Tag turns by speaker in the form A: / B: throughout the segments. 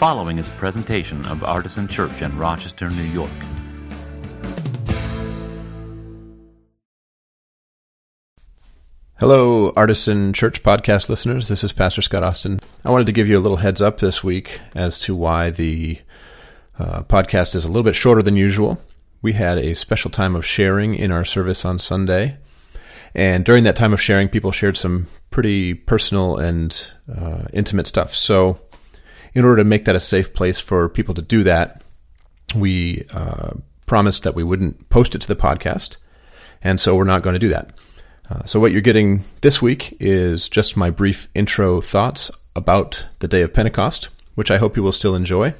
A: following is a presentation of Artisan Church in Rochester, New York.
B: Hello, Artisan Church podcast listeners. This is Pastor Scott Austin. I wanted to give you a little heads up this week as to why the uh, podcast is a little bit shorter than usual. We had a special time of sharing in our service on Sunday. And during that time of sharing, people shared some pretty personal and uh, intimate stuff. So, in order to make that a safe place for people to do that, we uh, promised that we wouldn't post it to the podcast. And so, we're not going to do that. Uh, so, what you're getting this week is just my brief intro thoughts about the day of Pentecost, which I hope you will still enjoy.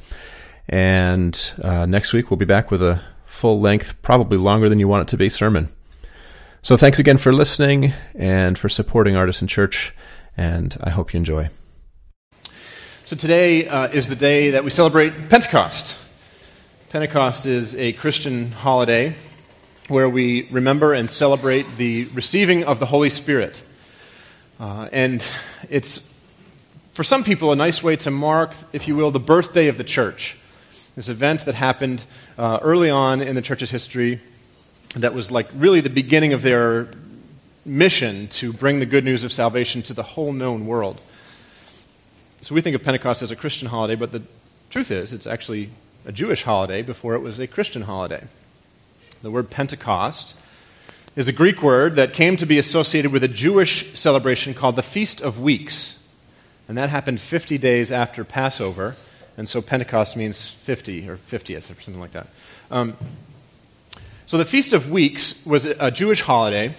B: And uh, next week, we'll be back with a full length, probably longer than you want it to be sermon. So thanks again for listening and for supporting Artisan Church, and I hope you enjoy.
C: So today uh, is the day that we celebrate Pentecost. Pentecost is a Christian holiday where we remember and celebrate the receiving of the Holy Spirit. Uh, and it's, for some people, a nice way to mark, if you will, the birthday of the church. This event that happened uh, early on in the church's history that was like really the beginning of their mission to bring the good news of salvation to the whole known world. So we think of Pentecost as a Christian holiday, but the truth is it's actually a Jewish holiday before it was a Christian holiday. The word Pentecost is a Greek word that came to be associated with a Jewish celebration called the Feast of Weeks. And that happened 50 days after Passover. And so Pentecost means 50 or 50th or something like that. Um, so the Feast of Weeks was a Jewish holiday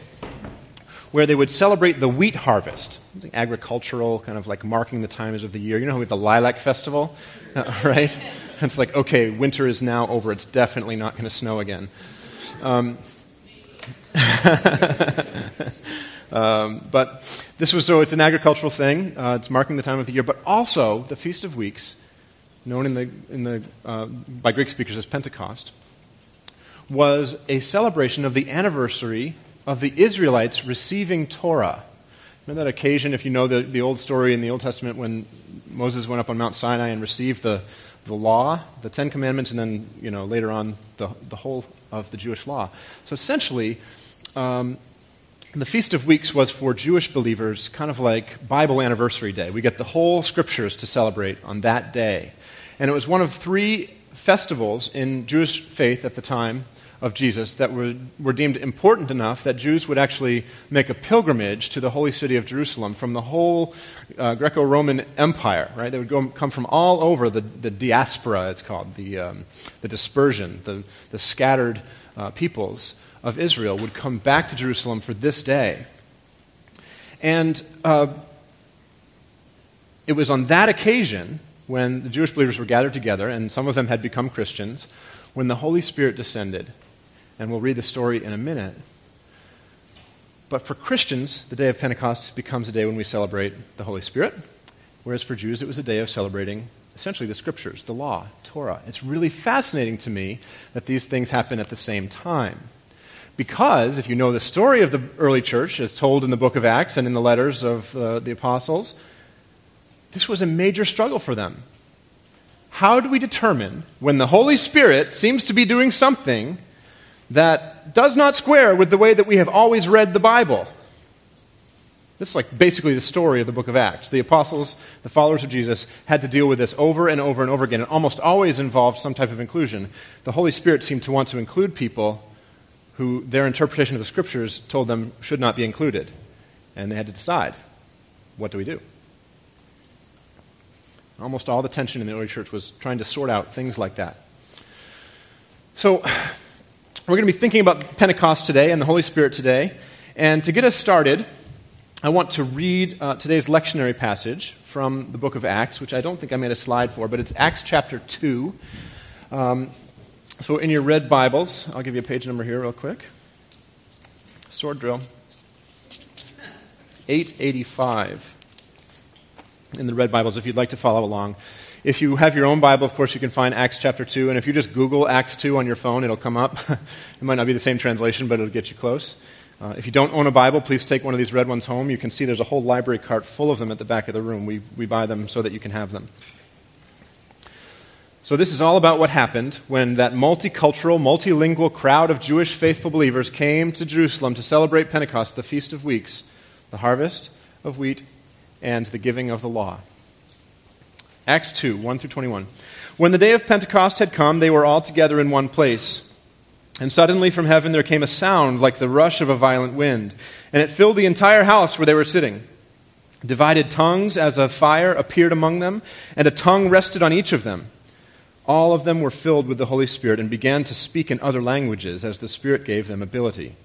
C: where they would celebrate the wheat harvest, agricultural, kind of like marking the times of the year. You know, how we have the Lilac Festival, uh, right? It's like, okay, winter is now over. It's definitely not going to snow again. Um, um, but this was so it's an agricultural thing. Uh, it's marking the time of the year, but also the Feast of Weeks, known in the, in the, uh, by Greek speakers as Pentecost, was a celebration of the anniversary of the Israelites receiving Torah. Remember that occasion, if you know the, the old story in the Old Testament, when Moses went up on Mount Sinai and received the, the law, the Ten Commandments, and then you know, later on the, the whole of the Jewish law. So essentially, um, the Feast of Weeks was for Jewish believers kind of like Bible anniversary day. We get the whole scriptures to celebrate on that day. And it was one of three festivals in Jewish faith at the time of Jesus that were, were deemed important enough that Jews would actually make a pilgrimage to the holy city of Jerusalem from the whole uh, Greco Roman Empire, right? They would go, come from all over the, the diaspora, it's called, the, um, the dispersion, the, the scattered uh, peoples of Israel would come back to Jerusalem for this day. And uh, it was on that occasion when the Jewish believers were gathered together, and some of them had become Christians, when the Holy Spirit descended and we'll read the story in a minute. But for Christians, the day of Pentecost becomes a day when we celebrate the Holy Spirit, whereas for Jews, it was a day of celebrating essentially the scriptures, the law, Torah. It's really fascinating to me that these things happen at the same time. Because if you know the story of the early church, as told in the book of Acts and in the letters of uh, the apostles, this was a major struggle for them. How do we determine when the Holy Spirit seems to be doing something that does not square with the way that we have always read the Bible. This is like basically the story of the book of Acts. The apostles, the followers of Jesus, had to deal with this over and over and over again. It almost always involved some type of inclusion. The Holy Spirit seemed to want to include people who their interpretation of the scriptures told them should not be included. And they had to decide what do we do? Almost all the tension in the early church was trying to sort out things like that. So, we're going to be thinking about Pentecost today and the Holy Spirit today. And to get us started, I want to read uh, today's lectionary passage from the book of Acts, which I don't think I made a slide for, but it's Acts chapter 2. Um, so in your red Bibles, I'll give you a page number here, real quick. Sword drill. 885 in the red Bibles, if you'd like to follow along. If you have your own Bible, of course, you can find Acts chapter 2. And if you just Google Acts 2 on your phone, it'll come up. it might not be the same translation, but it'll get you close. Uh, if you don't own a Bible, please take one of these red ones home. You can see there's a whole library cart full of them at the back of the room. We, we buy them so that you can have them. So, this is all about what happened when that multicultural, multilingual crowd of Jewish faithful believers came to Jerusalem to celebrate Pentecost, the Feast of Weeks, the harvest of wheat, and the giving of the law. Acts 2 1 through 21. When the day of Pentecost had come, they were all together in one place. And suddenly from heaven there came a sound like the rush of a violent wind, and it filled the entire house where they were sitting. Divided tongues as of fire appeared among them, and a tongue rested on each of them. All of them were filled with the Holy Spirit and began to speak in other languages as the Spirit gave them ability.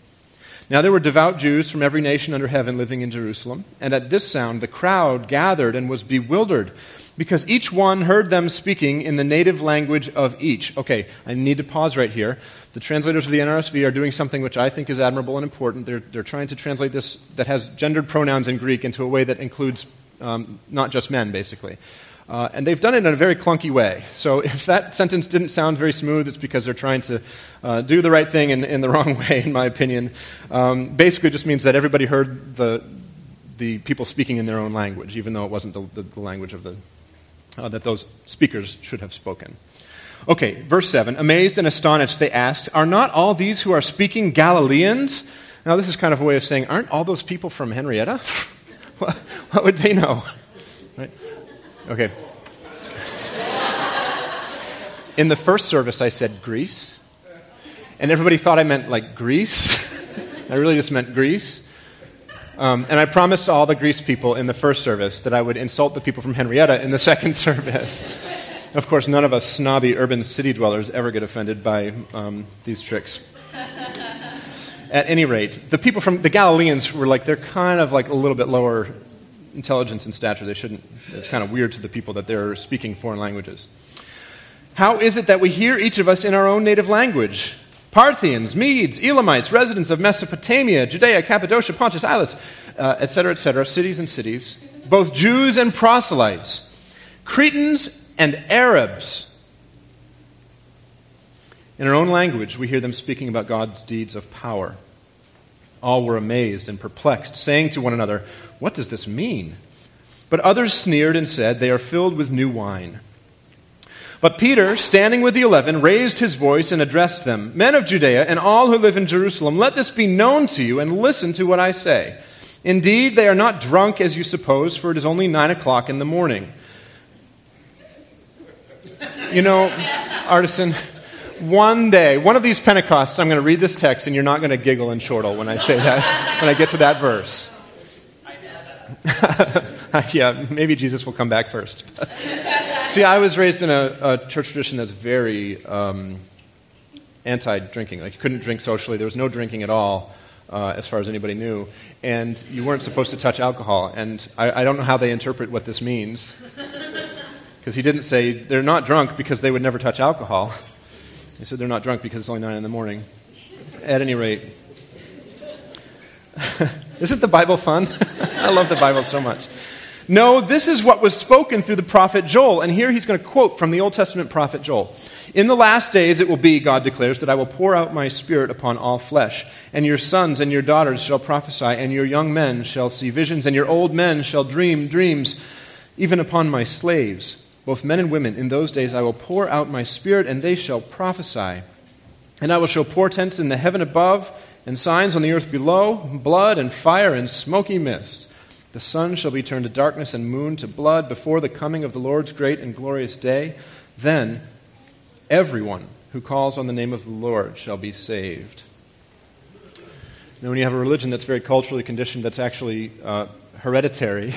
C: Now there were devout Jews from every nation under heaven living in Jerusalem, and at this sound the crowd gathered and was bewildered because each one heard them speaking in the native language of each. Okay, I need to pause right here. The translators of the NRSV are doing something which I think is admirable and important. They're, they're trying to translate this that has gendered pronouns in Greek into a way that includes um, not just men, basically. Uh, and they've done it in a very clunky way. So if that sentence didn't sound very smooth, it's because they're trying to uh, do the right thing in, in, the wrong way, in my opinion. Um, basically, just means that everybody heard the, the people speaking in their own language, even though it wasn't the, the, the language of the, uh, that those speakers should have spoken. Okay, verse 7. Amazed and astonished, they asked, Are not all these who are speaking Galileans? Now, this is kind of a way of saying, Aren't all those people from Henrietta? what, what would they know? Right? Okay. In the first service, I said Greece. And everybody thought I meant like Greece. I really just meant Greece. Um, and I promised all the Greece people in the first service that I would insult the people from Henrietta in the second service. of course, none of us snobby urban city dwellers ever get offended by um, these tricks. At any rate, the people from the Galileans were like, they're kind of like a little bit lower intelligence and stature. They shouldn't, it's kind of weird to the people that they're speaking foreign languages. How is it that we hear each of us in our own native language? Parthians, Medes, Elamites, residents of Mesopotamia, Judea, Cappadocia, Pontus, Islets, etc., uh, etc., et cities and cities, both Jews and proselytes, Cretans and Arabs. In our own language, we hear them speaking about God's deeds of power. All were amazed and perplexed, saying to one another, What does this mean? But others sneered and said, They are filled with new wine. But Peter, standing with the eleven, raised his voice and addressed them Men of Judea and all who live in Jerusalem, let this be known to you and listen to what I say. Indeed, they are not drunk as you suppose, for it is only nine o'clock in the morning. You know, artisan, one day, one of these Pentecosts, I'm going to read this text, and you're not going to giggle and chortle when I say that, when I get to that verse. yeah, maybe Jesus will come back first. See, I was raised in a, a church tradition that's very um, anti drinking. Like, you couldn't drink socially, there was no drinking at all. Uh, as far as anybody knew, and you weren't supposed to touch alcohol. And I, I don't know how they interpret what this means, because he didn't say they're not drunk because they would never touch alcohol. He said they're not drunk because it's only nine in the morning. At any rate, isn't the Bible fun? I love the Bible so much. No, this is what was spoken through the prophet Joel. And here he's going to quote from the Old Testament prophet Joel. In the last days it will be, God declares, that I will pour out my spirit upon all flesh. And your sons and your daughters shall prophesy, and your young men shall see visions, and your old men shall dream dreams, even upon my slaves, both men and women. In those days I will pour out my spirit, and they shall prophesy. And I will show portents in the heaven above, and signs on the earth below blood and fire and smoky mist. The sun shall be turned to darkness and moon to blood before the coming of the Lord's great and glorious day. Then everyone who calls on the name of the Lord shall be saved. Now, when you have a religion that's very culturally conditioned, that's actually uh, hereditary,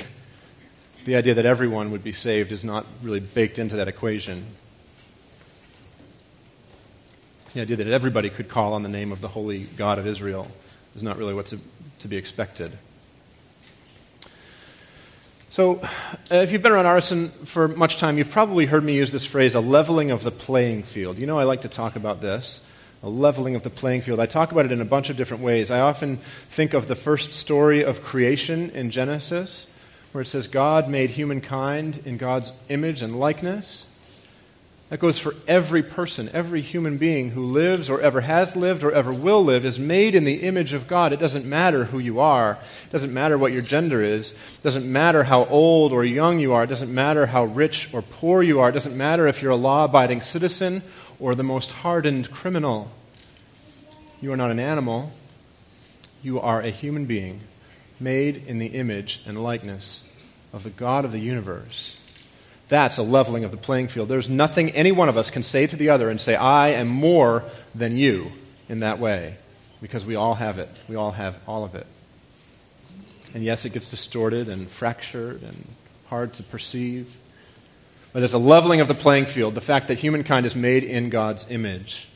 C: the idea that everyone would be saved is not really baked into that equation. The idea that everybody could call on the name of the holy God of Israel is not really what's to be expected. So, uh, if you've been around Artisan for much time, you've probably heard me use this phrase, a leveling of the playing field. You know, I like to talk about this, a leveling of the playing field. I talk about it in a bunch of different ways. I often think of the first story of creation in Genesis, where it says God made humankind in God's image and likeness. That goes for every person, every human being who lives or ever has lived or ever will live is made in the image of God. It doesn't matter who you are. It doesn't matter what your gender is. It doesn't matter how old or young you are. It doesn't matter how rich or poor you are. It doesn't matter if you're a law abiding citizen or the most hardened criminal. You are not an animal. You are a human being made in the image and likeness of the God of the universe. That's a leveling of the playing field. There's nothing any one of us can say to the other and say, I am more than you in that way, because we all have it. We all have all of it. And yes, it gets distorted and fractured and hard to perceive. But it's a leveling of the playing field, the fact that humankind is made in God's image.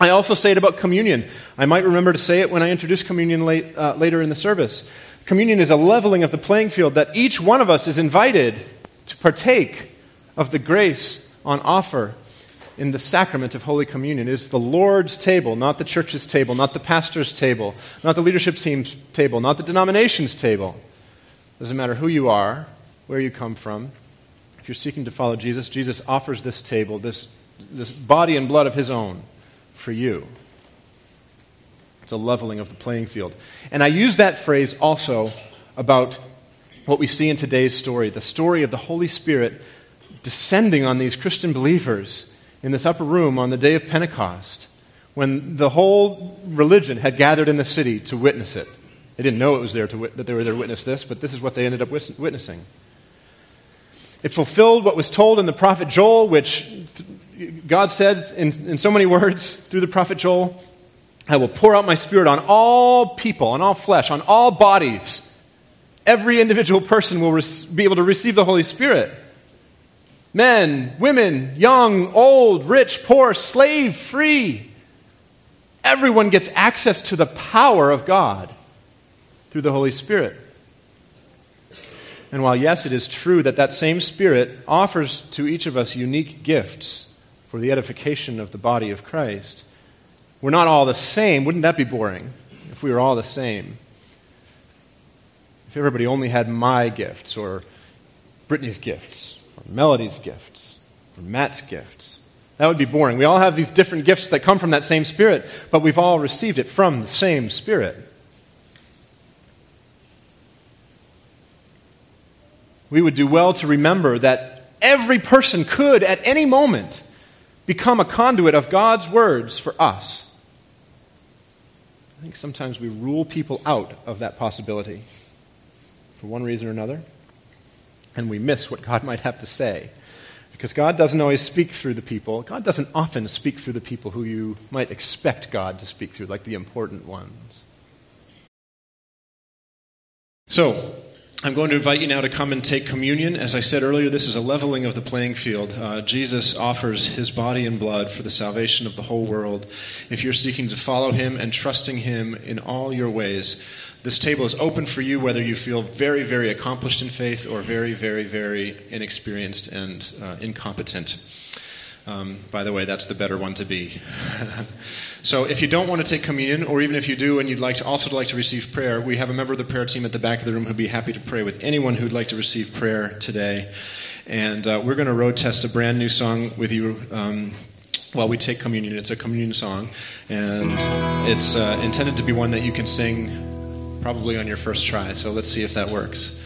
C: I also say it about communion. I might remember to say it when I introduce communion late, uh, later in the service. Communion is a leveling of the playing field that each one of us is invited to partake of the grace on offer in the sacrament of Holy Communion. Is the Lord's table, not the church's table, not the pastor's table, not the leadership team's table, not the denomination's table. Doesn't matter who you are, where you come from. If you're seeking to follow Jesus, Jesus offers this table, this, this body and blood of his own for you. It's a leveling of the playing field. And I use that phrase also about what we see in today's story the story of the Holy Spirit descending on these Christian believers in this upper room on the day of Pentecost when the whole religion had gathered in the city to witness it. They didn't know it was there to, that they were there to witness this, but this is what they ended up witnessing. It fulfilled what was told in the prophet Joel, which God said in, in so many words through the prophet Joel I will pour out my spirit on all people, on all flesh, on all bodies. Every individual person will be able to receive the Holy Spirit. Men, women, young, old, rich, poor, slave, free. Everyone gets access to the power of God through the Holy Spirit. And while, yes, it is true that that same Spirit offers to each of us unique gifts for the edification of the body of Christ, we're not all the same. Wouldn't that be boring if we were all the same? If everybody only had my gifts, or Brittany's gifts, or Melody's gifts, or Matt's gifts, that would be boring. We all have these different gifts that come from that same Spirit, but we've all received it from the same Spirit. We would do well to remember that every person could, at any moment, become a conduit of God's words for us. I think sometimes we rule people out of that possibility for one reason or another, and we miss what God might have to say. Because God doesn't always speak through the people. God doesn't often speak through the people who you might expect God to speak through, like the important ones. So, I'm going to invite you now to come and take communion. As I said earlier, this is a leveling of the playing field. Uh, Jesus offers his body and blood for the salvation of the whole world. If you're seeking to follow him and trusting him in all your ways, this table is open for you whether you feel very, very accomplished in faith or very, very, very inexperienced and uh, incompetent. Um, by the way, that's the better one to be. so, if you don't want to take communion, or even if you do and you'd like to also like to receive prayer, we have a member of the prayer team at the back of the room who'd be happy to pray with anyone who'd like to receive prayer today. And uh, we're going to road test a brand new song with you. Um, while we take communion, it's a communion song, and it's uh, intended to be one that you can sing probably on your first try. So let's see if that works.